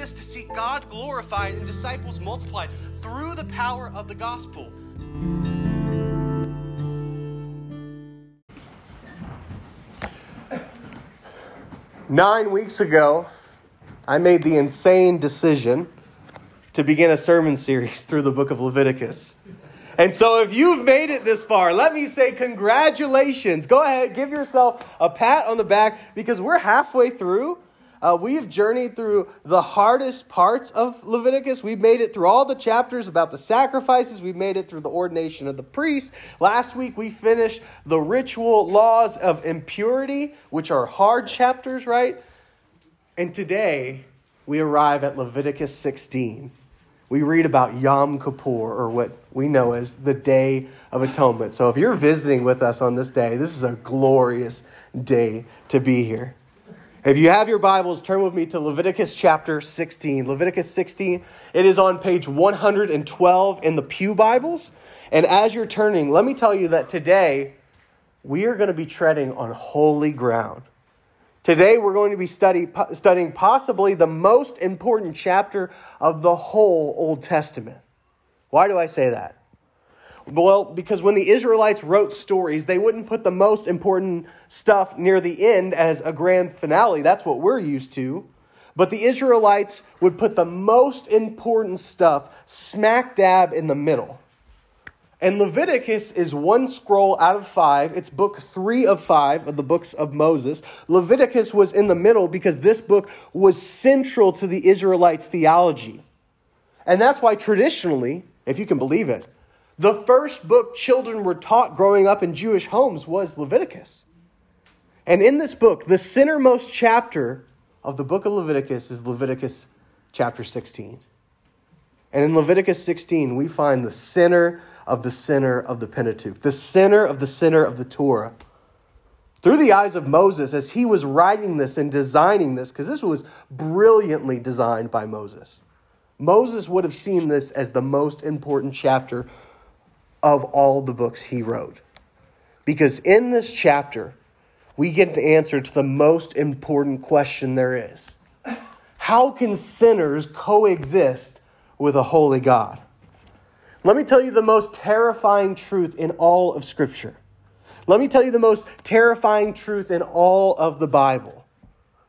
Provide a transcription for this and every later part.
exist to see God glorified and disciples multiplied through the power of the gospel. Nine weeks ago, I made the insane decision to begin a sermon series through the book of Leviticus. And so, if you've made it this far, let me say congratulations. Go ahead, give yourself a pat on the back because we're halfway through. Uh, we have journeyed through the hardest parts of Leviticus. We've made it through all the chapters about the sacrifices. We've made it through the ordination of the priests. Last week we finished the ritual laws of impurity, which are hard chapters, right? And today we arrive at Leviticus 16 we read about Yom Kippur, or what we know as the Day of Atonement. So if you're visiting with us on this day, this is a glorious day to be here. If you have your Bibles, turn with me to Leviticus chapter 16. Leviticus 16, it is on page 112 in the Pew Bibles. And as you're turning, let me tell you that today we are going to be treading on holy ground. Today, we're going to be study, studying possibly the most important chapter of the whole Old Testament. Why do I say that? Well, because when the Israelites wrote stories, they wouldn't put the most important stuff near the end as a grand finale. That's what we're used to. But the Israelites would put the most important stuff smack dab in the middle. And Leviticus is one scroll out of five. It's book three of five of the books of Moses. Leviticus was in the middle because this book was central to the Israelites' theology. And that's why traditionally, if you can believe it, the first book children were taught growing up in Jewish homes was Leviticus. And in this book, the centermost chapter of the book of Leviticus is Leviticus chapter 16. And in Leviticus 16, we find the center of the center of the Pentateuch, the center of the center of the Torah. Through the eyes of Moses, as he was writing this and designing this, because this was brilliantly designed by Moses, Moses would have seen this as the most important chapter of all the books he wrote. Because in this chapter, we get the answer to the most important question there is How can sinners coexist with a holy God? Let me tell you the most terrifying truth in all of Scripture. Let me tell you the most terrifying truth in all of the Bible.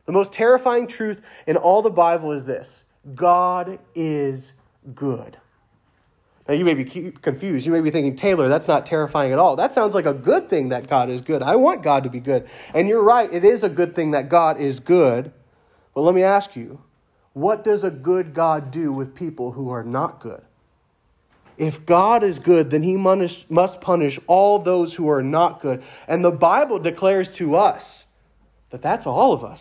The most terrifying truth in all the Bible is this God is good. Now, you may be confused. You may be thinking, Taylor, that's not terrifying at all. That sounds like a good thing that God is good. I want God to be good. And you're right, it is a good thing that God is good. But let me ask you, what does a good God do with people who are not good? If God is good, then he must punish all those who are not good. And the Bible declares to us that that's all of us,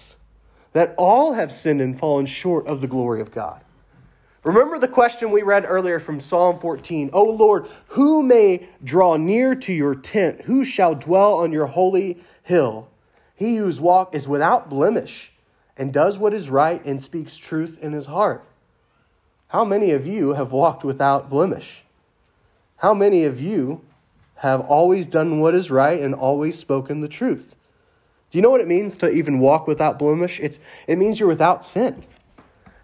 that all have sinned and fallen short of the glory of God. Remember the question we read earlier from Psalm 14 O Lord, who may draw near to your tent? Who shall dwell on your holy hill? He whose walk is without blemish and does what is right and speaks truth in his heart. How many of you have walked without blemish? How many of you have always done what is right and always spoken the truth? Do you know what it means to even walk without blemish? It's, it means you're without sin.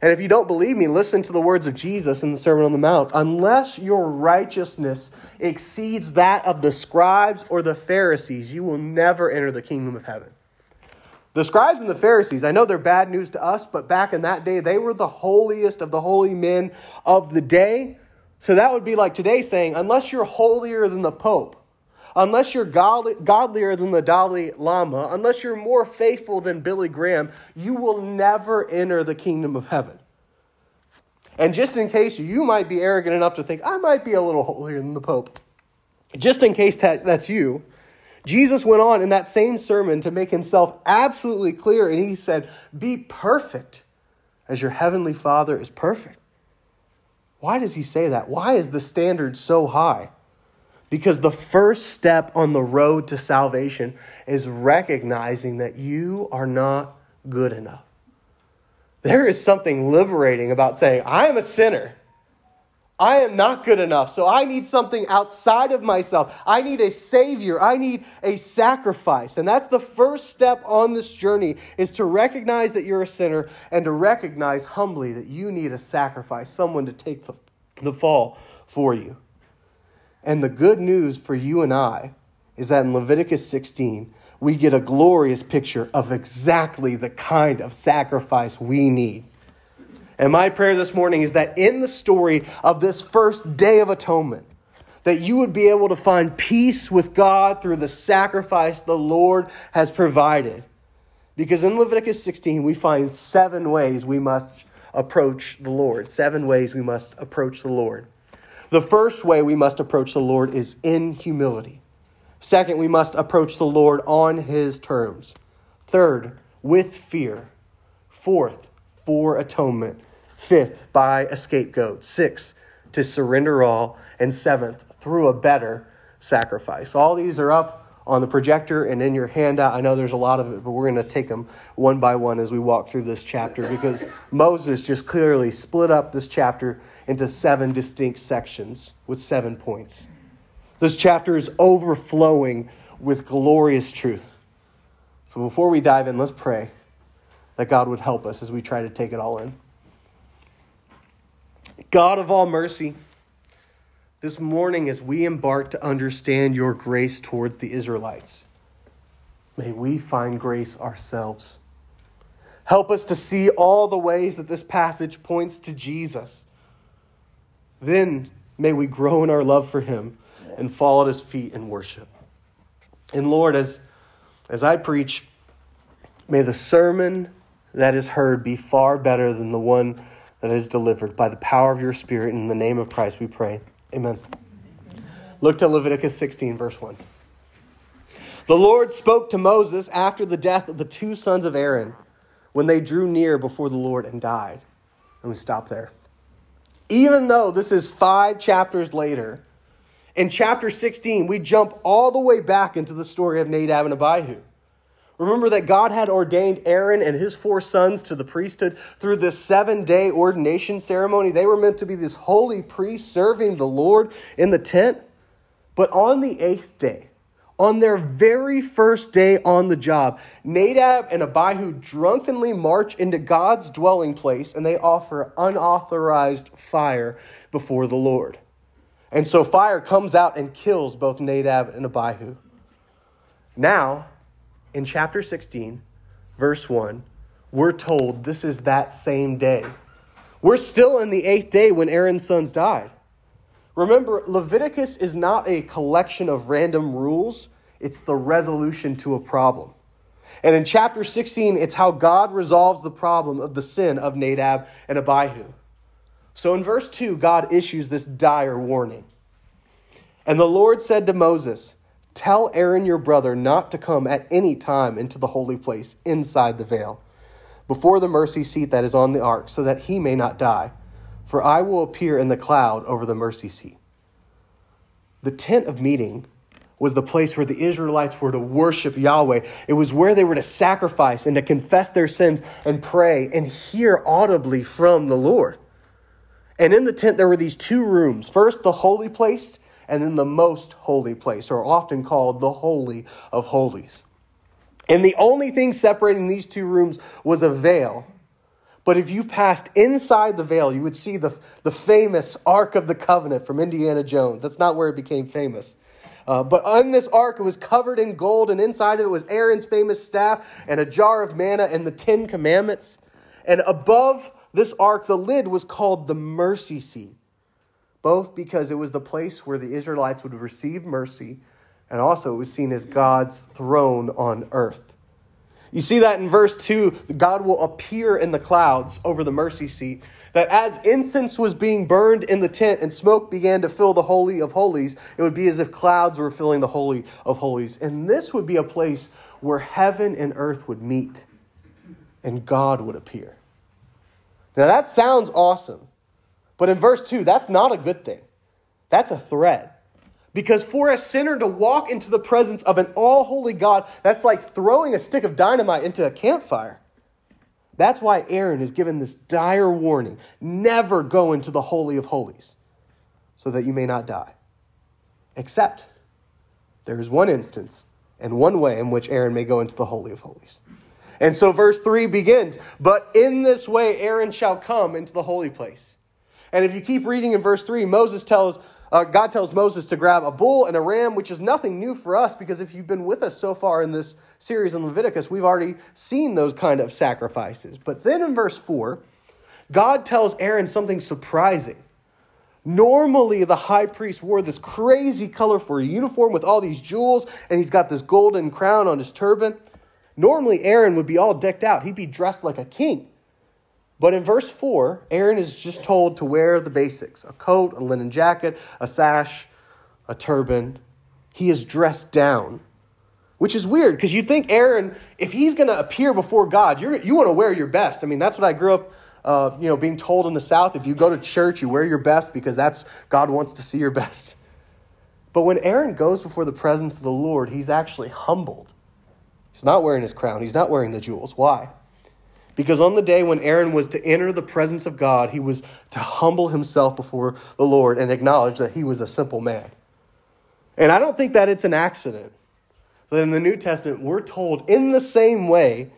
And if you don't believe me, listen to the words of Jesus in the Sermon on the Mount. Unless your righteousness exceeds that of the scribes or the Pharisees, you will never enter the kingdom of heaven. The scribes and the Pharisees, I know they're bad news to us, but back in that day, they were the holiest of the holy men of the day. So that would be like today saying, unless you're holier than the Pope, unless you're godlier than the Dalai Lama, unless you're more faithful than Billy Graham, you will never enter the kingdom of heaven. And just in case you might be arrogant enough to think, I might be a little holier than the Pope, just in case that, that's you, Jesus went on in that same sermon to make himself absolutely clear, and he said, Be perfect as your heavenly Father is perfect. Why does he say that? Why is the standard so high? Because the first step on the road to salvation is recognizing that you are not good enough. There is something liberating about saying, I am a sinner. I am not good enough, so I need something outside of myself. I need a savior. I need a sacrifice. And that's the first step on this journey is to recognize that you're a sinner and to recognize humbly that you need a sacrifice, someone to take the, the fall for you. And the good news for you and I is that in Leviticus 16, we get a glorious picture of exactly the kind of sacrifice we need. And my prayer this morning is that in the story of this first day of atonement, that you would be able to find peace with God through the sacrifice the Lord has provided. Because in Leviticus 16, we find seven ways we must approach the Lord. Seven ways we must approach the Lord. The first way we must approach the Lord is in humility. Second, we must approach the Lord on his terms. Third, with fear. Fourth, for atonement. Fifth, by a scapegoat. Sixth, to surrender all. And seventh, through a better sacrifice. All these are up on the projector and in your handout. I know there's a lot of it, but we're going to take them one by one as we walk through this chapter because Moses just clearly split up this chapter into seven distinct sections with seven points. This chapter is overflowing with glorious truth. So before we dive in, let's pray that God would help us as we try to take it all in. God of all mercy, this morning as we embark to understand your grace towards the Israelites, may we find grace ourselves. Help us to see all the ways that this passage points to Jesus. Then may we grow in our love for him and fall at his feet in worship. And Lord, as, as I preach, may the sermon that is heard be far better than the one that is delivered. By the power of your Spirit, in the name of Christ, we pray. Amen. Look to Leviticus 16, verse 1. The Lord spoke to Moses after the death of the two sons of Aaron when they drew near before the Lord and died. And we stop there. Even though this is five chapters later, in chapter 16, we jump all the way back into the story of Nadab and Abihu. Remember that God had ordained Aaron and his four sons to the priesthood through this seven day ordination ceremony. They were meant to be this holy priest serving the Lord in the tent. But on the eighth day, on their very first day on the job, Nadab and Abihu drunkenly march into God's dwelling place and they offer unauthorized fire before the Lord. And so fire comes out and kills both Nadab and Abihu. Now, in chapter 16, verse 1, we're told this is that same day. We're still in the eighth day when Aaron's sons died. Remember, Leviticus is not a collection of random rules, it's the resolution to a problem. And in chapter 16, it's how God resolves the problem of the sin of Nadab and Abihu. So in verse 2, God issues this dire warning. And the Lord said to Moses, Tell Aaron your brother not to come at any time into the holy place inside the veil, before the mercy seat that is on the ark, so that he may not die. For I will appear in the cloud over the mercy seat. The tent of meeting was the place where the Israelites were to worship Yahweh. It was where they were to sacrifice and to confess their sins and pray and hear audibly from the Lord. And in the tent, there were these two rooms first, the holy place, and then the most holy place, or often called the Holy of Holies. And the only thing separating these two rooms was a veil. But if you passed inside the veil, you would see the, the famous Ark of the Covenant from Indiana Jones. That's not where it became famous. Uh, but on this ark, it was covered in gold, and inside of it was Aaron's famous staff and a jar of manna and the Ten Commandments. And above this ark, the lid was called the mercy seat, both because it was the place where the Israelites would receive mercy, and also it was seen as God's throne on earth. You see that in verse 2, God will appear in the clouds over the mercy seat. That as incense was being burned in the tent and smoke began to fill the Holy of Holies, it would be as if clouds were filling the Holy of Holies. And this would be a place where heaven and earth would meet and God would appear. Now that sounds awesome. But in verse 2, that's not a good thing. That's a threat. Because for a sinner to walk into the presence of an all holy God, that's like throwing a stick of dynamite into a campfire. That's why Aaron is given this dire warning never go into the Holy of Holies. so that you may not die. Except there is one instance and one way in which Aaron may go into the Holy of Holies. And so verse 3 begins, But in this way Aaron shall come into the holy place. And if you keep reading in verse 3, Moses tells, uh, God tells Moses to grab a bull and a ram, which is nothing new for us because if you've been with us so far in this series in Leviticus, we've already seen those kind of sacrifices. But then in verse 4, God tells Aaron something surprising. Normally, the high priest wore this crazy colorful uniform with all these jewels, and he's got this golden crown on his turban. Normally, Aaron would be all decked out, he'd be dressed like a king. But in verse 4, Aaron is just told to wear the basics a coat, a linen jacket, a sash, a turban. He is dressed down, which is weird because you think Aaron, if he's going to appear before God, you you want to wear your best. I mean, that's what I grew up. Uh, you know, being told in the South, if you go to church, you wear your best because that's God wants to see your best. But when Aaron goes before the presence of the Lord, he's actually humbled. He's not wearing his crown, he's not wearing the jewels. Why? Because on the day when Aaron was to enter the presence of God, he was to humble himself before the Lord and acknowledge that he was a simple man. And I don't think that it's an accident. that in the New Testament, we're told in the same way,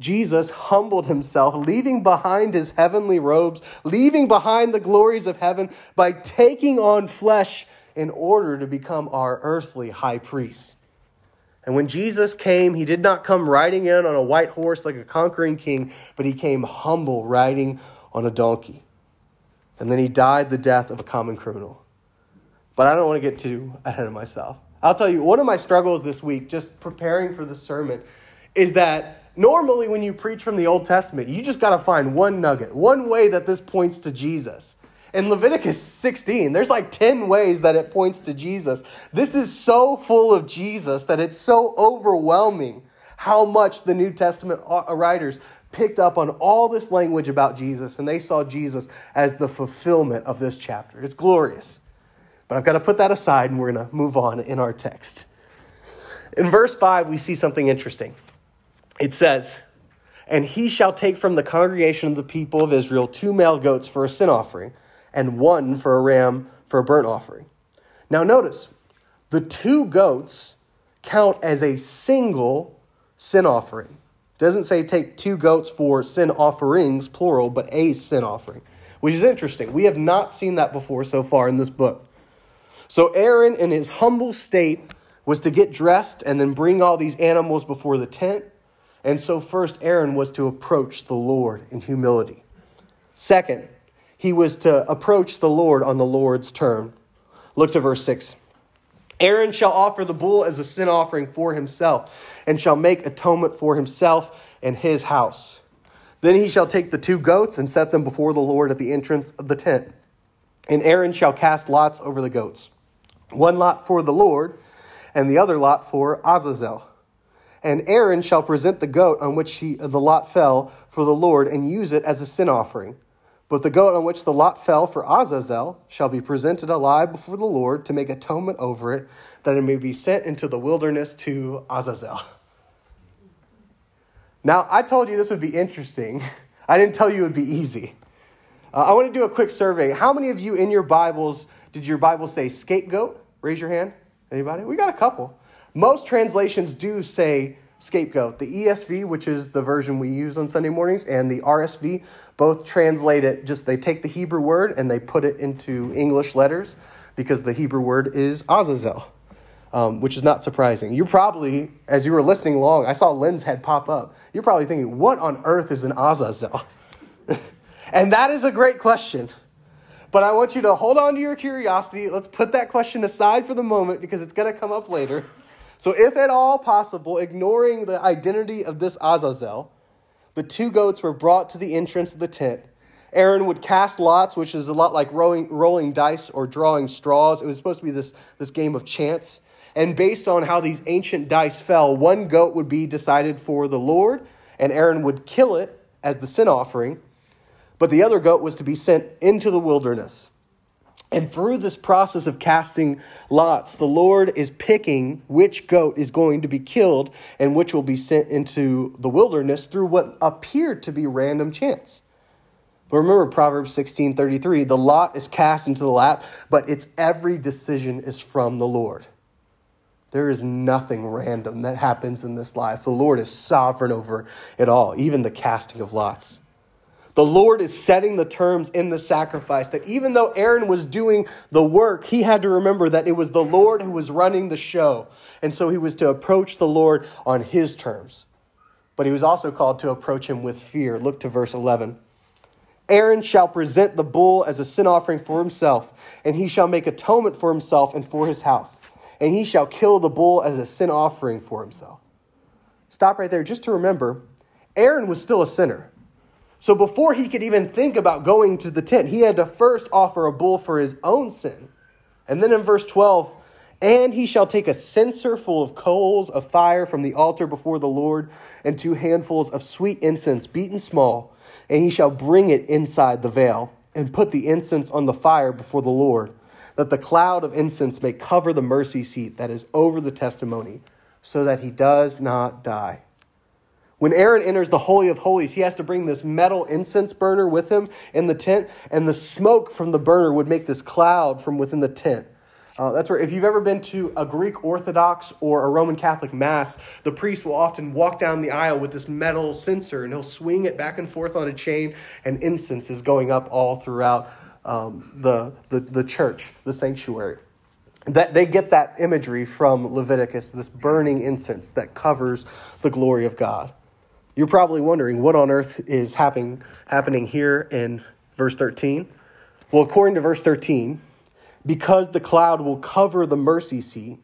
Jesus humbled himself, leaving behind his heavenly robes, leaving behind the glories of heaven by taking on flesh in order to become our earthly high priest. And when Jesus came, he did not come riding in on a white horse like a conquering king, but he came humble, riding on a donkey. And then he died the death of a common criminal. But I don't want to get too ahead of myself. I'll tell you, one of my struggles this week, just preparing for the sermon, is that normally when you preach from the Old Testament, you just got to find one nugget, one way that this points to Jesus. In Leviticus 16, there's like 10 ways that it points to Jesus. This is so full of Jesus that it's so overwhelming how much the New Testament uh, writers picked up on all this language about Jesus and they saw Jesus as the fulfillment of this chapter. It's glorious. But I've got to put that aside and we're going to move on in our text. In verse 5, we see something interesting it says, And he shall take from the congregation of the people of Israel two male goats for a sin offering, and one for a ram for a burnt offering. Now, notice, the two goats count as a single sin offering. Doesn't say take two goats for sin offerings, plural, but a sin offering, which is interesting. We have not seen that before so far in this book. So, Aaron, in his humble state, was to get dressed and then bring all these animals before the tent and so, first, Aaron was to approach the Lord in humility. Second, he was to approach the Lord on the Lord's term. Look to verse 6. Aaron shall offer the bull as a sin offering for himself, and shall make atonement for himself and his house. Then he shall take the two goats and set them before the Lord at the entrance of the tent. And Aaron shall cast lots over the goats one lot for the Lord, and the other lot for Azazel and Aaron shall present the goat on which he, the lot fell for the Lord and use it as a sin offering. But the goat on which the lot fell for Azazel shall be presented alive before the Lord to make atonement over it, that it may be sent into the wilderness to Azazel. Now, I told you this would be interesting. I didn't tell you it would be easy. Uh, I want to do a quick survey. How many of you in your Bibles did your Bible say scapegoat? Raise your hand. Anybody? We got a couple. Most translations do say scapegoat. The ESV, which is the version we use on Sunday mornings, and the RSV both translate it just they take the Hebrew word and they put it into English letters because the Hebrew word is Azazel, um, which is not surprising. You probably, as you were listening along, I saw Lynn's head pop up. You're probably thinking, what on earth is an Azazel? and that is a great question. But I want you to hold on to your curiosity. Let's put that question aside for the moment because it's going to come up later. So, if at all possible, ignoring the identity of this Azazel, the two goats were brought to the entrance of the tent. Aaron would cast lots, which is a lot like rolling, rolling dice or drawing straws. It was supposed to be this, this game of chance. And based on how these ancient dice fell, one goat would be decided for the Lord, and Aaron would kill it as the sin offering. But the other goat was to be sent into the wilderness. And through this process of casting lots, the Lord is picking which goat is going to be killed and which will be sent into the wilderness through what appeared to be random chance. But remember Proverbs 16 33 the lot is cast into the lap, but its every decision is from the Lord. There is nothing random that happens in this life. The Lord is sovereign over it all, even the casting of lots. The Lord is setting the terms in the sacrifice that even though Aaron was doing the work, he had to remember that it was the Lord who was running the show. And so he was to approach the Lord on his terms. But he was also called to approach him with fear. Look to verse 11. Aaron shall present the bull as a sin offering for himself, and he shall make atonement for himself and for his house and he shall kill the bull as a sin offering for himself. Stop right there just to remember Aaron was still a sinner. So before he could even think about going to the tent, he had to first offer a bull for his own sin. And then in verse 12, and he shall take a censer full of coals of fire from the altar before the Lord, and two handfuls of sweet incense beaten small, and he shall bring it inside the veil, and put the incense on the fire before the Lord that the cloud of incense may cover the mercy seat that is over the testimony, so that he does not die. When Aaron enters the Holy of Holies, he has to bring this metal incense burner with him in the tent, and the smoke from the burner would make this cloud from within the tent. Uh, that's where, if you've ever been to a Greek Orthodox or a Roman Catholic Mass, the priest will often walk down the aisle with this metal censer and he'll swing it back and forth on a chain, and incense is going up all throughout um, the, the, the church, the sanctuary. That they get that imagery from Leviticus, this burning incense that covers the glory of God. You're probably wondering what on earth is happening, happening here in verse 13. Well, according to verse 13, because the cloud will cover the mercy seat,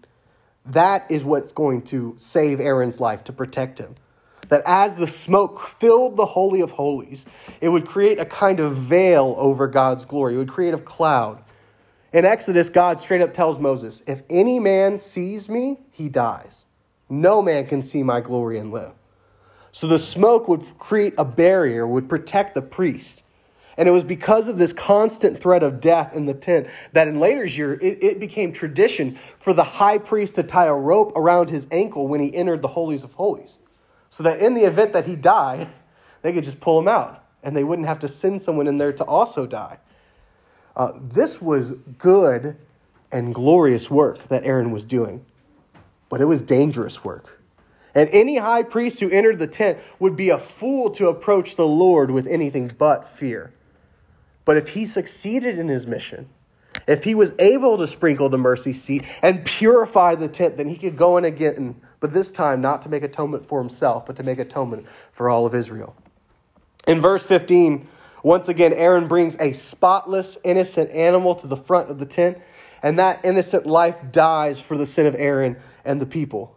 that is what's going to save Aaron's life, to protect him that as the smoke filled the Holy of Holies, it would create a kind of veil over God's glory. It would create a cloud. In Exodus, God straight up tells Moses, If any man sees me, he dies. No man can see my glory and live. So the smoke would create a barrier, would protect the priest. And it was because of this constant threat of death in the tent that in later years it, it, became tradition for the high priest to tie a rope around his ankle when he entered the holies of holies so that in the event that he died, they could just pull him out and they wouldn't have to send someone in there to also die. Uh, this was good and glorious work that Aaron was doing, but it was dangerous work. And any high priest who entered the tent would be a fool to approach the Lord with anything but fear. But if he succeeded in his mission, if he was able to sprinkle the mercy seat and purify the tent, then he could go in again but this time not to make atonement for himself, but to make atonement for all of Israel. In verse 15, once again, Aaron brings a spotless, innocent animal to the front of the tent, and that innocent life dies for the sin of Aaron and the people.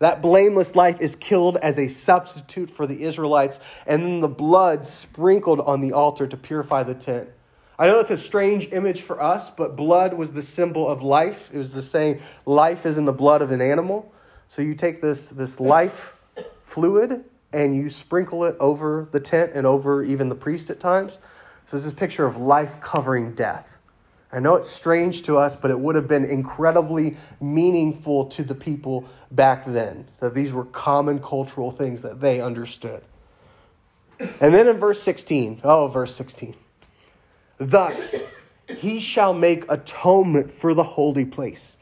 That blameless life is killed as a substitute for the Israelites, and then the blood sprinkled on the altar to purify the tent. I know that's a strange image for us, but blood was the symbol of life. It was the saying, life is in the blood of an animal. So you take this, this life fluid and you sprinkle it over the tent and over even the priest at times. So this is a picture of life covering death. I know it's strange to us, but it would have been incredibly meaningful to the people back then. That these were common cultural things that they understood. And then in verse 16, oh, verse 16. Thus, he shall make atonement for the holy place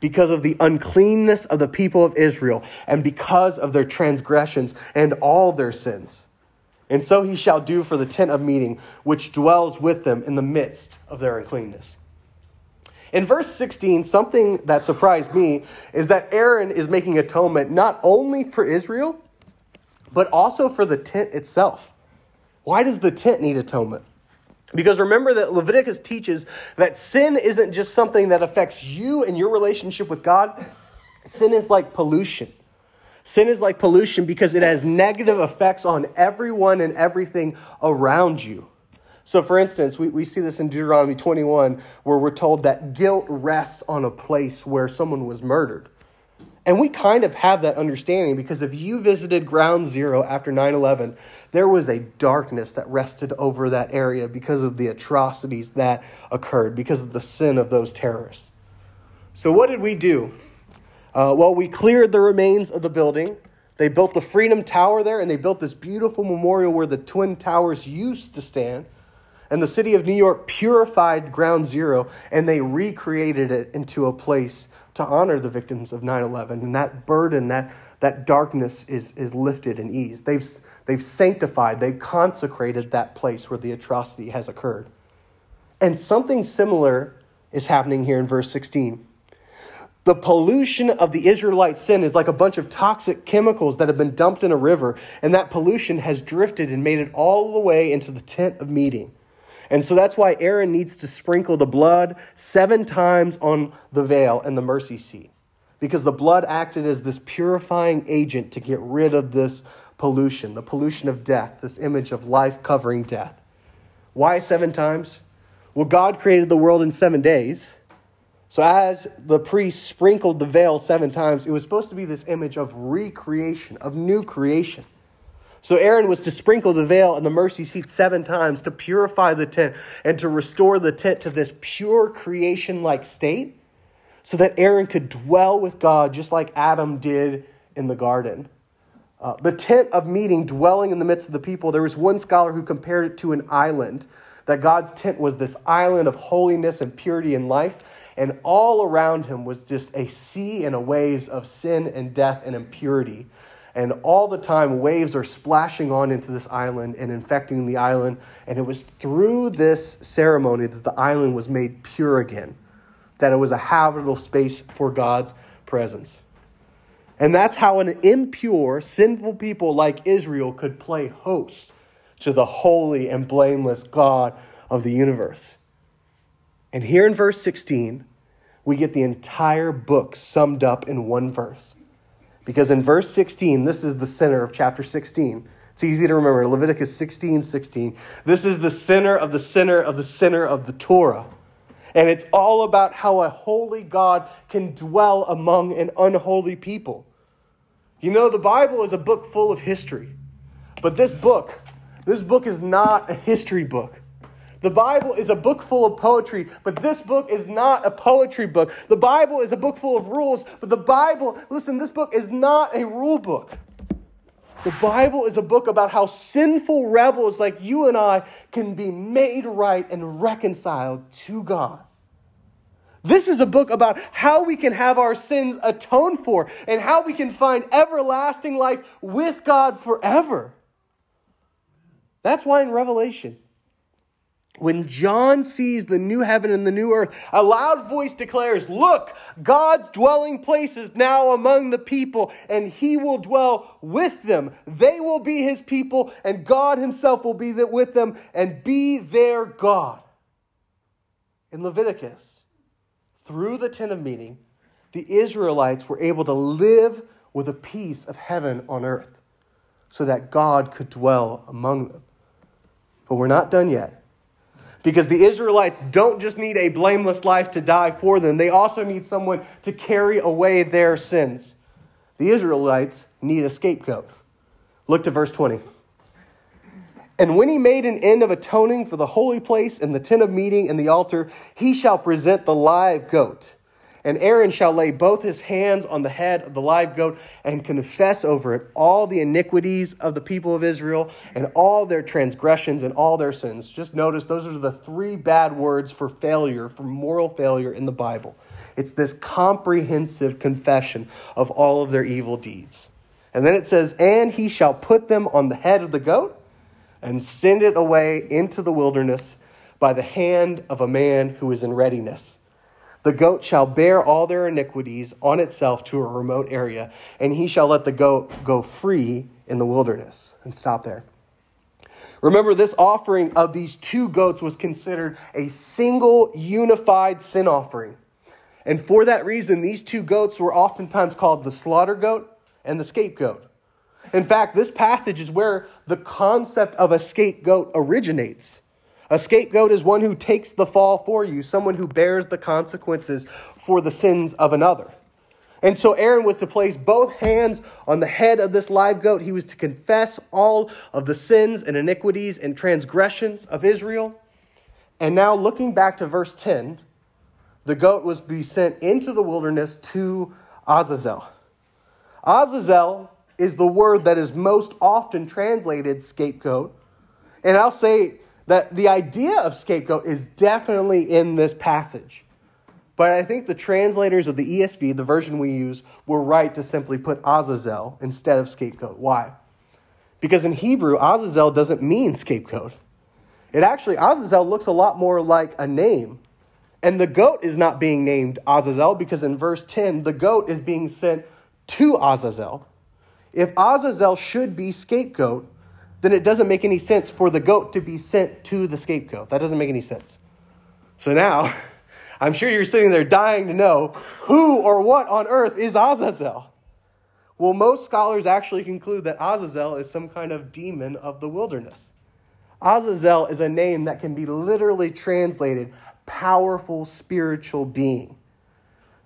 because of the uncleanness of the people of Israel, and because of their transgressions and all their sins. And so he shall do for the tent of meeting, which dwells with them in the midst of their uncleanness. In verse 16, something that surprised me is that Aaron is making atonement not only for Israel, but also for the tent itself. Why does the tent need atonement? Because remember that Leviticus teaches that sin isn't just something that affects you and your relationship with God. Sin is like pollution. Sin is like pollution because it has negative effects on everyone and everything around you. So, for instance, we, we see this in Deuteronomy 21, where we're told that guilt rests on a place where someone was murdered. And we kind of have that understanding because if you visited Ground Zero after 9 11, there was a darkness that rested over that area because of the atrocities that occurred, because of the sin of those terrorists. So, what did we do? Uh, well, we cleared the remains of the building. They built the Freedom Tower there, and they built this beautiful memorial where the Twin Towers used to stand. And the city of New York purified Ground Zero and they recreated it into a place to honor the victims of 9 11. And that burden, that, that darkness is, is lifted and eased. They've, they've sanctified, they've consecrated that place where the atrocity has occurred. And something similar is happening here in verse 16. The pollution of the Israelite sin is like a bunch of toxic chemicals that have been dumped in a river, and that pollution has drifted and made it all the way into the tent of meeting. And so that's why Aaron needs to sprinkle the blood seven times on the veil and the mercy seat, because the blood acted as this purifying agent to get rid of this pollution, the pollution of death, this image of life covering death. Why seven times? Well, God created the world in seven days. So, as the priest sprinkled the veil seven times, it was supposed to be this image of recreation, of new creation. So, Aaron was to sprinkle the veil and the mercy seat seven times to purify the tent and to restore the tent to this pure creation like state so that Aaron could dwell with God just like Adam did in the garden. Uh, the tent of meeting, dwelling in the midst of the people, there was one scholar who compared it to an island, that God's tent was this island of holiness and purity and life and all around him was just a sea and a waves of sin and death and impurity. And all the time, waves are splashing on into this island and infecting the island. And it was through this ceremony that the island was made pure again, that it was a habitable space for God's presence. And that's how an impure, sinful people like Israel could play host to the holy and blameless God of the universe. And here in verse 16, we get the entire book summed up in one verse. Because in verse 16, this is the center of chapter 16. It's easy to remember Leviticus 16 16. This is the center of the center of the center of the Torah. And it's all about how a holy God can dwell among an unholy people. You know, the Bible is a book full of history. But this book, this book is not a history book. The Bible is a book full of poetry, but this book is not a poetry book. The Bible is a book full of rules, but the Bible, listen, this book is not a rule book. The Bible is a book about how sinful rebels like you and I can be made right and reconciled to God. This is a book about how we can have our sins atoned for and how we can find everlasting life with God forever. That's why in Revelation, when John sees the new heaven and the new earth, a loud voice declares, Look, God's dwelling place is now among the people, and he will dwell with them. They will be his people, and God himself will be with them and be their God. In Leviticus, through the tent of meeting, the Israelites were able to live with a piece of heaven on earth so that God could dwell among them. But we're not done yet. Because the Israelites don't just need a blameless life to die for them, they also need someone to carry away their sins. The Israelites need a scapegoat. Look to verse 20. And when he made an end of atoning for the holy place and the tent of meeting and the altar, he shall present the live goat and Aaron shall lay both his hands on the head of the live goat and confess over it all the iniquities of the people of Israel and all their transgressions and all their sins. Just notice those are the three bad words for failure, for moral failure in the Bible. It's this comprehensive confession of all of their evil deeds. And then it says, And he shall put them on the head of the goat and send it away into the wilderness by the hand of a man who is in readiness. The goat shall bear all their iniquities on itself to a remote area, and he shall let the goat go free in the wilderness. And stop there. Remember, this offering of these two goats was considered a single unified sin offering. And for that reason, these two goats were oftentimes called the slaughter goat and the scapegoat. In fact, this passage is where the concept of a scapegoat originates. A scapegoat is one who takes the fall for you, someone who bears the consequences for the sins of another. And so Aaron was to place both hands on the head of this live goat. He was to confess all of the sins and iniquities and transgressions of Israel. And now, looking back to verse 10, the goat was to be sent into the wilderness to Azazel. Azazel is the word that is most often translated scapegoat. And I'll say that the idea of scapegoat is definitely in this passage. But I think the translators of the ESV, the version we use, were right to simply put Azazel instead of scapegoat. Why? Because in Hebrew, Azazel doesn't mean scapegoat. It actually, Azazel looks a lot more like a name. And the goat is not being named Azazel because in verse 10, the goat is being sent to Azazel. If Azazel should be scapegoat, then it doesn't make any sense for the goat to be sent to the scapegoat. That doesn't make any sense. So now, I'm sure you're sitting there dying to know who or what on earth is Azazel. Well, most scholars actually conclude that Azazel is some kind of demon of the wilderness. Azazel is a name that can be literally translated powerful spiritual being.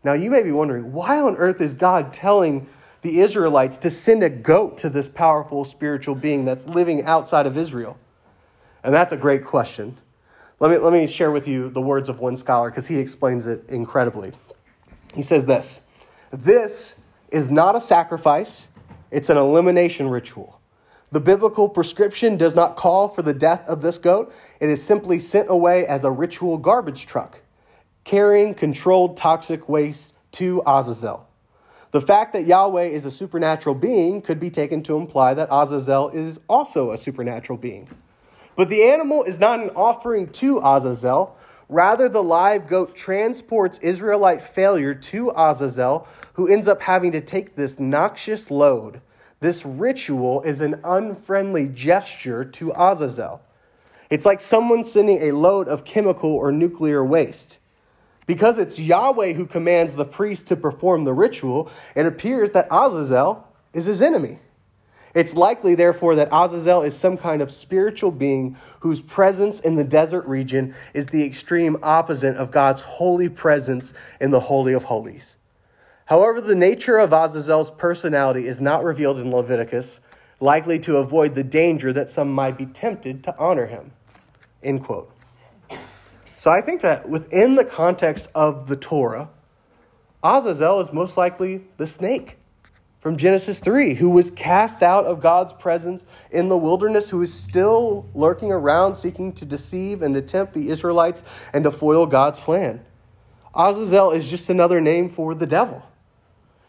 Now, you may be wondering, why on earth is God telling the Israelites to send a goat to this powerful spiritual being that's living outside of Israel? And that's a great question. Let me, let me share with you the words of one scholar because he explains it incredibly. He says this This is not a sacrifice, it's an elimination ritual. The biblical prescription does not call for the death of this goat, it is simply sent away as a ritual garbage truck, carrying controlled toxic waste to Azazel. The fact that Yahweh is a supernatural being could be taken to imply that Azazel is also a supernatural being. But the animal is not an offering to Azazel. Rather, the live goat transports Israelite failure to Azazel, who ends up having to take this noxious load. This ritual is an unfriendly gesture to Azazel. It's like someone sending a load of chemical or nuclear waste. Because it's Yahweh who commands the priest to perform the ritual, it appears that Azazel is his enemy. It's likely, therefore, that Azazel is some kind of spiritual being whose presence in the desert region is the extreme opposite of God's holy presence in the Holy of Holies. However, the nature of Azazel's personality is not revealed in Leviticus, likely to avoid the danger that some might be tempted to honor him. End quote. So I think that within the context of the Torah, Azazel is most likely the snake from Genesis 3, who was cast out of God's presence in the wilderness, who is still lurking around seeking to deceive and to tempt the Israelites and to foil God's plan. Azazel is just another name for the devil.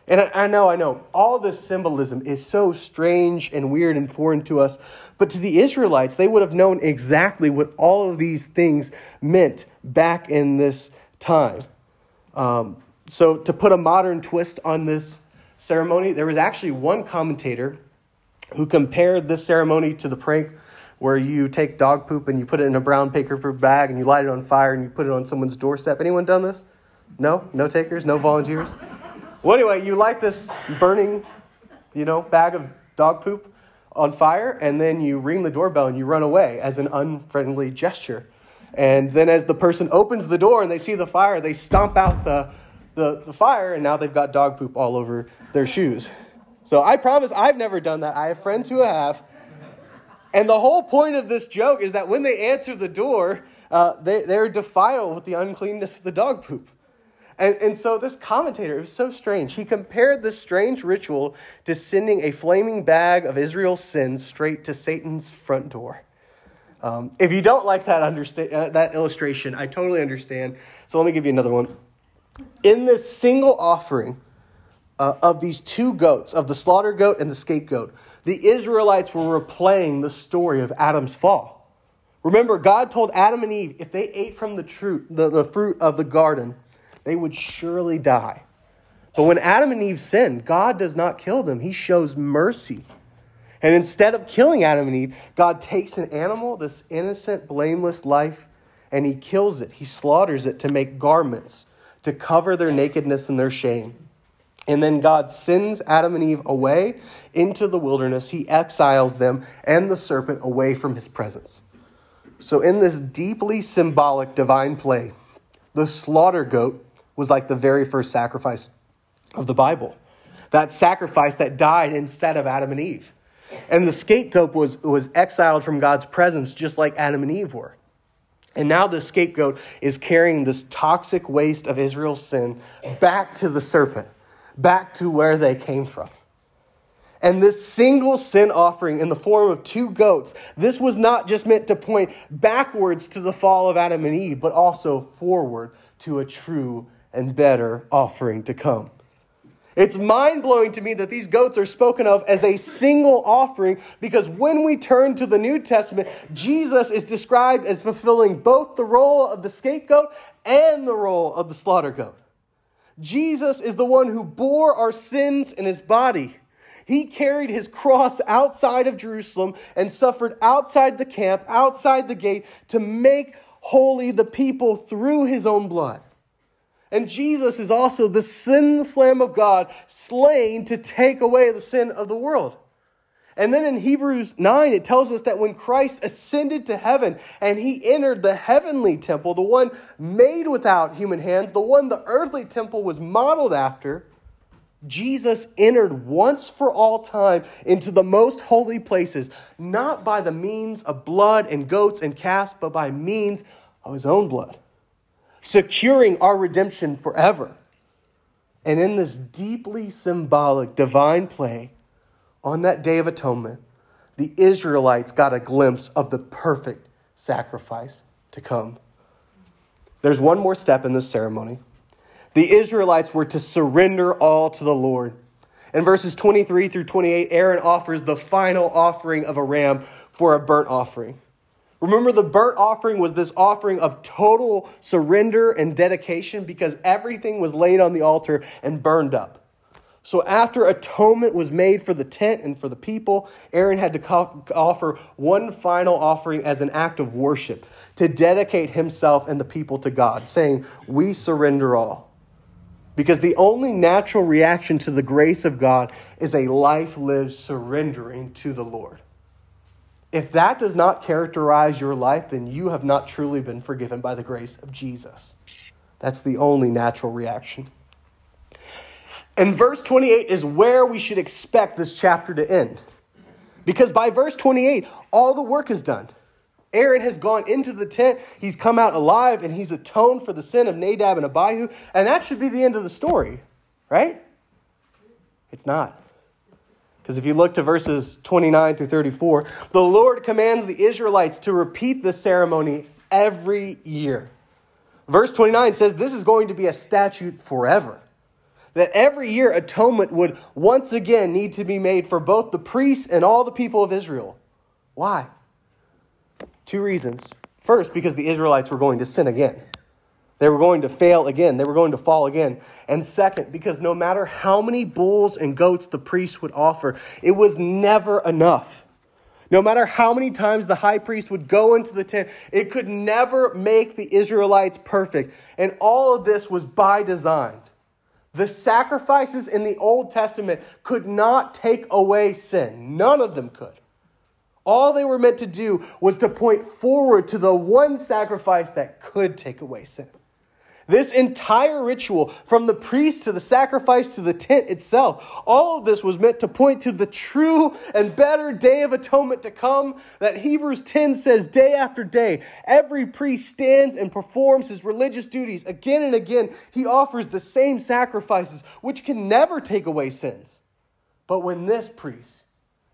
And I, I know, I know, all this symbolism is so strange and weird and foreign to us, but to the Israelites, they would have known exactly what all of these things meant back in this time. Um, so, to put a modern twist on this ceremony, there was actually one commentator who compared this ceremony to the prank where you take dog poop and you put it in a brown paper bag and you light it on fire and you put it on someone's doorstep. Anyone done this? No? No takers? No volunteers? Well, anyway, you light this burning, you know, bag of dog poop on fire and then you ring the doorbell and you run away as an unfriendly gesture. And then as the person opens the door and they see the fire, they stomp out the the, the fire, and now they've got dog poop all over their shoes. So I promise I've never done that. I have friends who have. And the whole point of this joke is that when they answer the door, uh, they, they're defiled with the uncleanness of the dog poop. And, and so this commentator, it was so strange. He compared this strange ritual to sending a flaming bag of Israel's sins straight to Satan's front door. Um, if you don't like that, uh, that illustration, I totally understand. So let me give you another one in this single offering uh, of these two goats, of the slaughter goat and the scapegoat, the Israelites were replaying the story of Adam's fall. Remember, God told Adam and Eve if they ate from the, true, the, the fruit of the garden, they would surely die. But when Adam and Eve sinned, God does not kill them, He shows mercy. And instead of killing Adam and Eve, God takes an animal, this innocent, blameless life, and He kills it. He slaughters it to make garments to cover their nakedness and their shame. And then God sends Adam and Eve away into the wilderness. He exiles them and the serpent away from his presence. So, in this deeply symbolic divine play, the slaughter goat was like the very first sacrifice of the Bible. That sacrifice that died instead of Adam and Eve. And the scapegoat was, was exiled from God's presence just like Adam and Eve were. And now the scapegoat is carrying this toxic waste of Israel's sin back to the serpent, back to where they came from. And this single sin offering in the form of two goats, this was not just meant to point backwards to the fall of Adam and Eve, but also forward to a true and better offering to come. It's mind blowing to me that these goats are spoken of as a single offering because when we turn to the New Testament, Jesus is described as fulfilling both the role of the scapegoat and the role of the slaughter goat. Jesus is the one who bore our sins in his body. He carried his cross outside of Jerusalem and suffered outside the camp, outside the gate, to make holy the people through his own blood. And Jesus is also the sinless Lamb of God, slain to take away the sin of the world. And then in Hebrews 9, it tells us that when Christ ascended to heaven and he entered the heavenly temple, the one made without human hands, the one the earthly temple was modeled after, Jesus entered once for all time into the most holy places, not by the means of blood and goats and calves, but by means of his own blood, securing our redemption forever. And in this deeply symbolic divine play, on that day of atonement, the Israelites got a glimpse of the perfect sacrifice to come. There's one more step in this ceremony the Israelites were to surrender all to the Lord. In verses 23 through 28, Aaron offers the final offering of a ram for a burnt offering. Remember, the burnt offering was this offering of total surrender and dedication because everything was laid on the altar and burned up. So, after atonement was made for the tent and for the people, Aaron had to offer one final offering as an act of worship to dedicate himself and the people to God, saying, We surrender all. Because the only natural reaction to the grace of God is a life lived surrendering to the Lord. If that does not characterize your life, then you have not truly been forgiven by the grace of Jesus. That's the only natural reaction. And verse 28 is where we should expect this chapter to end. Because by verse 28, all the work is done. Aaron has gone into the tent, he's come out alive, and he's atoned for the sin of Nadab and Abihu, and that should be the end of the story, right? It's not. Because if you look to verses 29 through 34, the Lord commands the Israelites to repeat the ceremony every year. Verse 29 says this is going to be a statute forever. That every year atonement would once again need to be made for both the priests and all the people of Israel. Why? Two reasons. First, because the Israelites were going to sin again. They were going to fail again. They were going to fall again. And second, because no matter how many bulls and goats the priest would offer, it was never enough. No matter how many times the high priest would go into the tent, it could never make the Israelites perfect. And all of this was by design. The sacrifices in the Old Testament could not take away sin, none of them could. All they were meant to do was to point forward to the one sacrifice that could take away sin. This entire ritual, from the priest to the sacrifice to the tent itself, all of this was meant to point to the true and better day of atonement to come that Hebrews 10 says day after day. Every priest stands and performs his religious duties again and again. He offers the same sacrifices, which can never take away sins. But when this priest,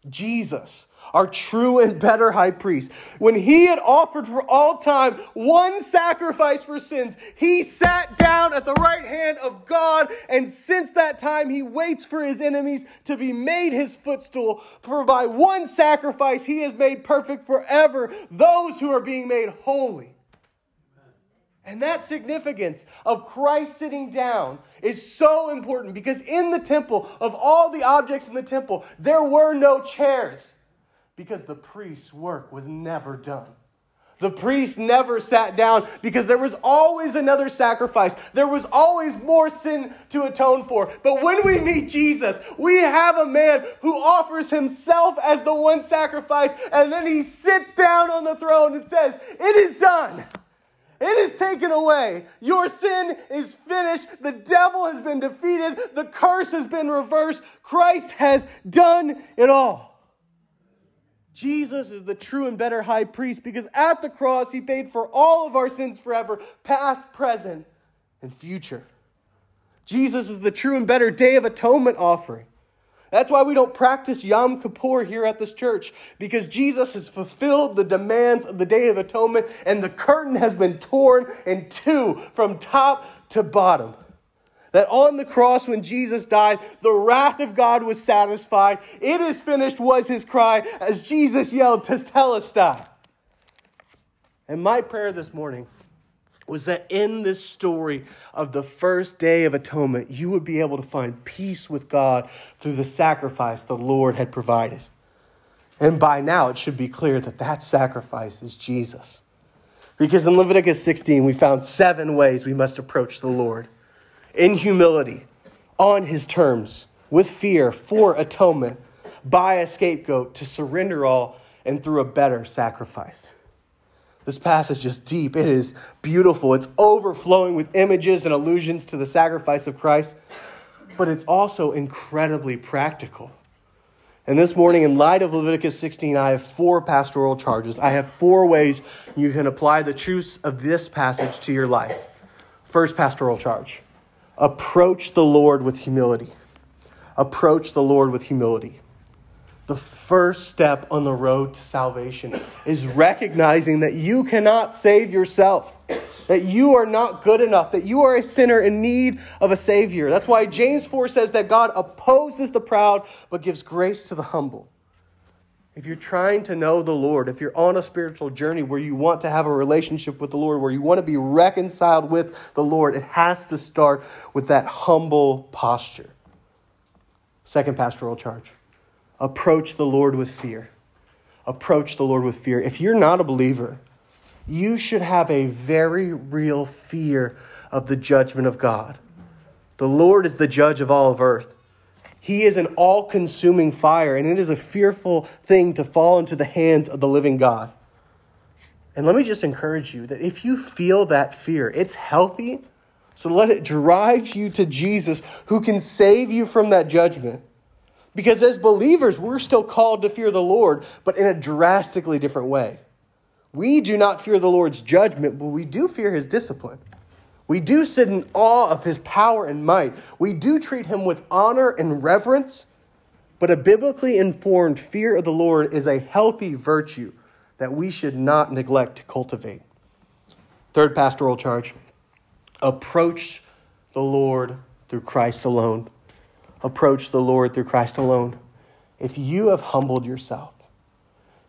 Jesus, our true and better high priest, when he had offered for all time one sacrifice for sins, he sat down at the right hand of God, and since that time he waits for his enemies to be made his footstool. For by one sacrifice he has made perfect forever those who are being made holy. And that significance of Christ sitting down is so important because in the temple, of all the objects in the temple, there were no chairs because the priest's work was never done. The priest never sat down because there was always another sacrifice. There was always more sin to atone for. But when we meet Jesus, we have a man who offers himself as the one sacrifice, and then he sits down on the throne and says, It is done. It is taken away. Your sin is finished. The devil has been defeated. The curse has been reversed. Christ has done it all. Jesus is the true and better high priest because at the cross he paid for all of our sins forever, past, present, and future. Jesus is the true and better day of atonement offering. That's why we don't practice Yom Kippur here at this church, because Jesus has fulfilled the demands of the Day of Atonement, and the curtain has been torn in two from top to bottom. That on the cross, when Jesus died, the wrath of God was satisfied. It is finished, was his cry, as Jesus yelled, Tetelestai. And my prayer this morning was that in this story of the first day of atonement, you would be able to find peace with God through the sacrifice the Lord had provided. And by now, it should be clear that that sacrifice is Jesus. Because in Leviticus 16, we found seven ways we must approach the Lord in humility, on his terms, with fear, for atonement, by a scapegoat, to surrender all, and through a better sacrifice. This passage is deep. It is beautiful. It's overflowing with images and allusions to the sacrifice of Christ, but it's also incredibly practical. And this morning, in light of Leviticus 16, I have four pastoral charges. I have four ways you can apply the truths of this passage to your life. First pastoral charge approach the Lord with humility. Approach the Lord with humility. The first step on the road to salvation is recognizing that you cannot save yourself, that you are not good enough, that you are a sinner in need of a Savior. That's why James 4 says that God opposes the proud but gives grace to the humble. If you're trying to know the Lord, if you're on a spiritual journey where you want to have a relationship with the Lord, where you want to be reconciled with the Lord, it has to start with that humble posture. Second pastoral charge approach the Lord with fear. Approach the Lord with fear. If you're not a believer, you should have a very real fear of the judgment of God. The Lord is the judge of all of earth. He is an all consuming fire, and it is a fearful thing to fall into the hands of the living God. And let me just encourage you that if you feel that fear, it's healthy. So let it drive you to Jesus who can save you from that judgment. Because as believers, we're still called to fear the Lord, but in a drastically different way. We do not fear the Lord's judgment, but we do fear his discipline. We do sit in awe of his power and might. We do treat him with honor and reverence. But a biblically informed fear of the Lord is a healthy virtue that we should not neglect to cultivate. Third pastoral charge approach the Lord through Christ alone approach the Lord through Christ alone. If you have humbled yourself,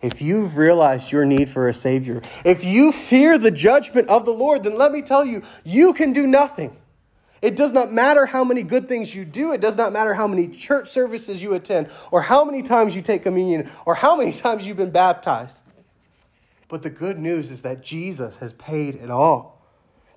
if you've realized your need for a Savior, if you fear the judgment of the Lord, then let me tell you, you can do nothing. It does not matter how many good things you do. It does not matter how many church services you attend, or how many times you take communion, or how many times you've been baptized. But the good news is that Jesus has paid it all.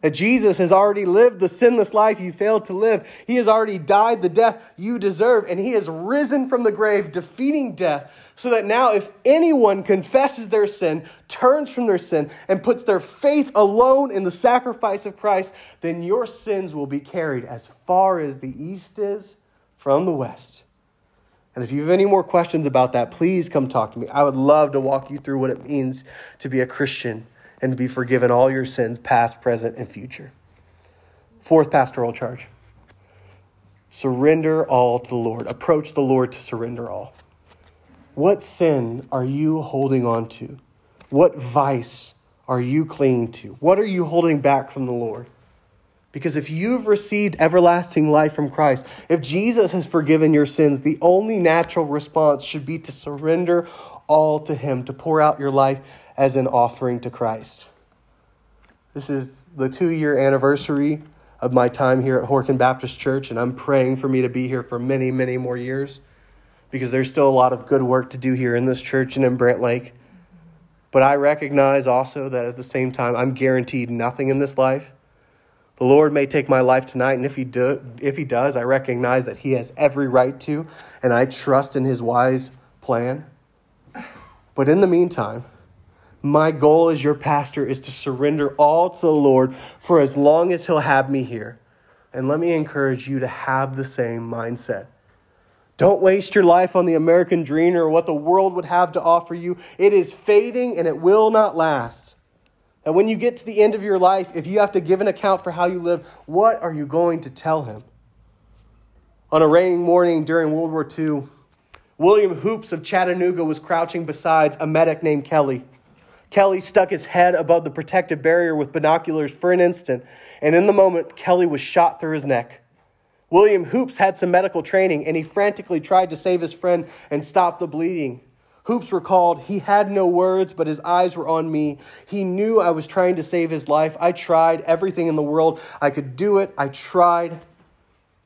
That Jesus has already lived the sinless life you failed to live. He has already died the death you deserve, and He has risen from the grave, defeating death, so that now, if anyone confesses their sin, turns from their sin, and puts their faith alone in the sacrifice of Christ, then your sins will be carried as far as the east is from the west. And if you have any more questions about that, please come talk to me. I would love to walk you through what it means to be a Christian and to be forgiven all your sins, past, present, and future. Fourth pastoral charge surrender all to the Lord. Approach the Lord to surrender all. What sin are you holding on to? What vice are you clinging to? What are you holding back from the Lord? Because if you've received everlasting life from Christ, if Jesus has forgiven your sins, the only natural response should be to surrender all to Him, to pour out your life as an offering to Christ. This is the two year anniversary of my time here at Horicon Baptist Church, and I'm praying for me to be here for many, many more years because there's still a lot of good work to do here in this church and in Brant Lake. But I recognize also that at the same time, I'm guaranteed nothing in this life. The Lord may take my life tonight, and if he, do, if he does, I recognize that He has every right to, and I trust in His wise plan. But in the meantime, my goal as your pastor is to surrender all to the Lord for as long as He'll have me here. And let me encourage you to have the same mindset. Don't waste your life on the American dream or what the world would have to offer you. It is fading and it will not last. And when you get to the end of your life, if you have to give an account for how you live, what are you going to tell him? On a rainy morning during World War II, William Hoops of Chattanooga was crouching beside a medic named Kelly. Kelly stuck his head above the protective barrier with binoculars for an instant, and in the moment, Kelly was shot through his neck. William Hoops had some medical training, and he frantically tried to save his friend and stop the bleeding. Hoops recalled, he had no words, but his eyes were on me. He knew I was trying to save his life. I tried everything in the world. I could do it. I tried.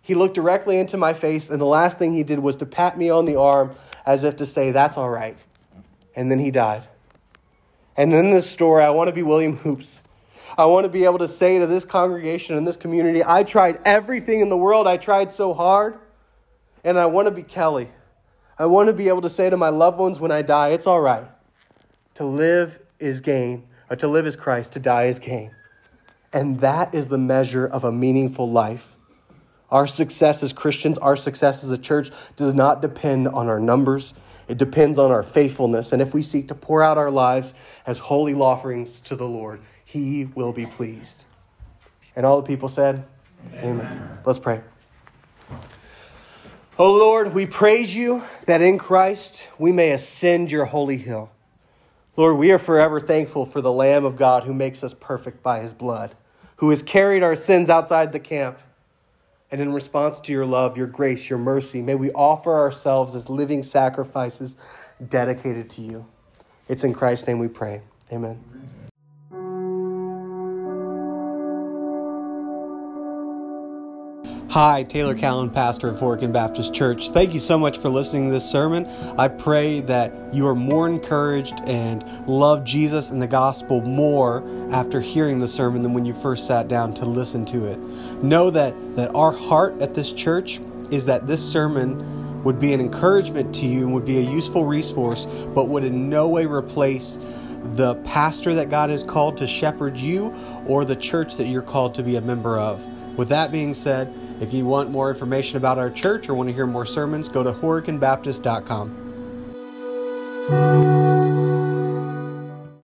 He looked directly into my face, and the last thing he did was to pat me on the arm as if to say, That's all right. And then he died. And in this story, I want to be William Hoops. I want to be able to say to this congregation and this community, I tried everything in the world. I tried so hard. And I want to be Kelly. I want to be able to say to my loved ones when I die, it's all right. To live is gain, or to live is Christ, to die is gain. And that is the measure of a meaningful life. Our success as Christians, our success as a church, does not depend on our numbers. It depends on our faithfulness. And if we seek to pour out our lives as holy offerings to the Lord, He will be pleased. And all the people said, Amen. Amen. Let's pray. Oh Lord, we praise you that in Christ we may ascend your holy hill. Lord, we are forever thankful for the Lamb of God who makes us perfect by his blood, who has carried our sins outside the camp. And in response to your love, your grace, your mercy, may we offer ourselves as living sacrifices dedicated to you. It's in Christ's name we pray. Amen. Hi, Taylor Callen, pastor of Horicon Baptist Church. Thank you so much for listening to this sermon. I pray that you are more encouraged and love Jesus and the gospel more after hearing the sermon than when you first sat down to listen to it. Know that, that our heart at this church is that this sermon would be an encouragement to you and would be a useful resource, but would in no way replace the pastor that God has called to shepherd you or the church that you're called to be a member of. With that being said, if you want more information about our church or want to hear more sermons, go to horiconbaptist.com.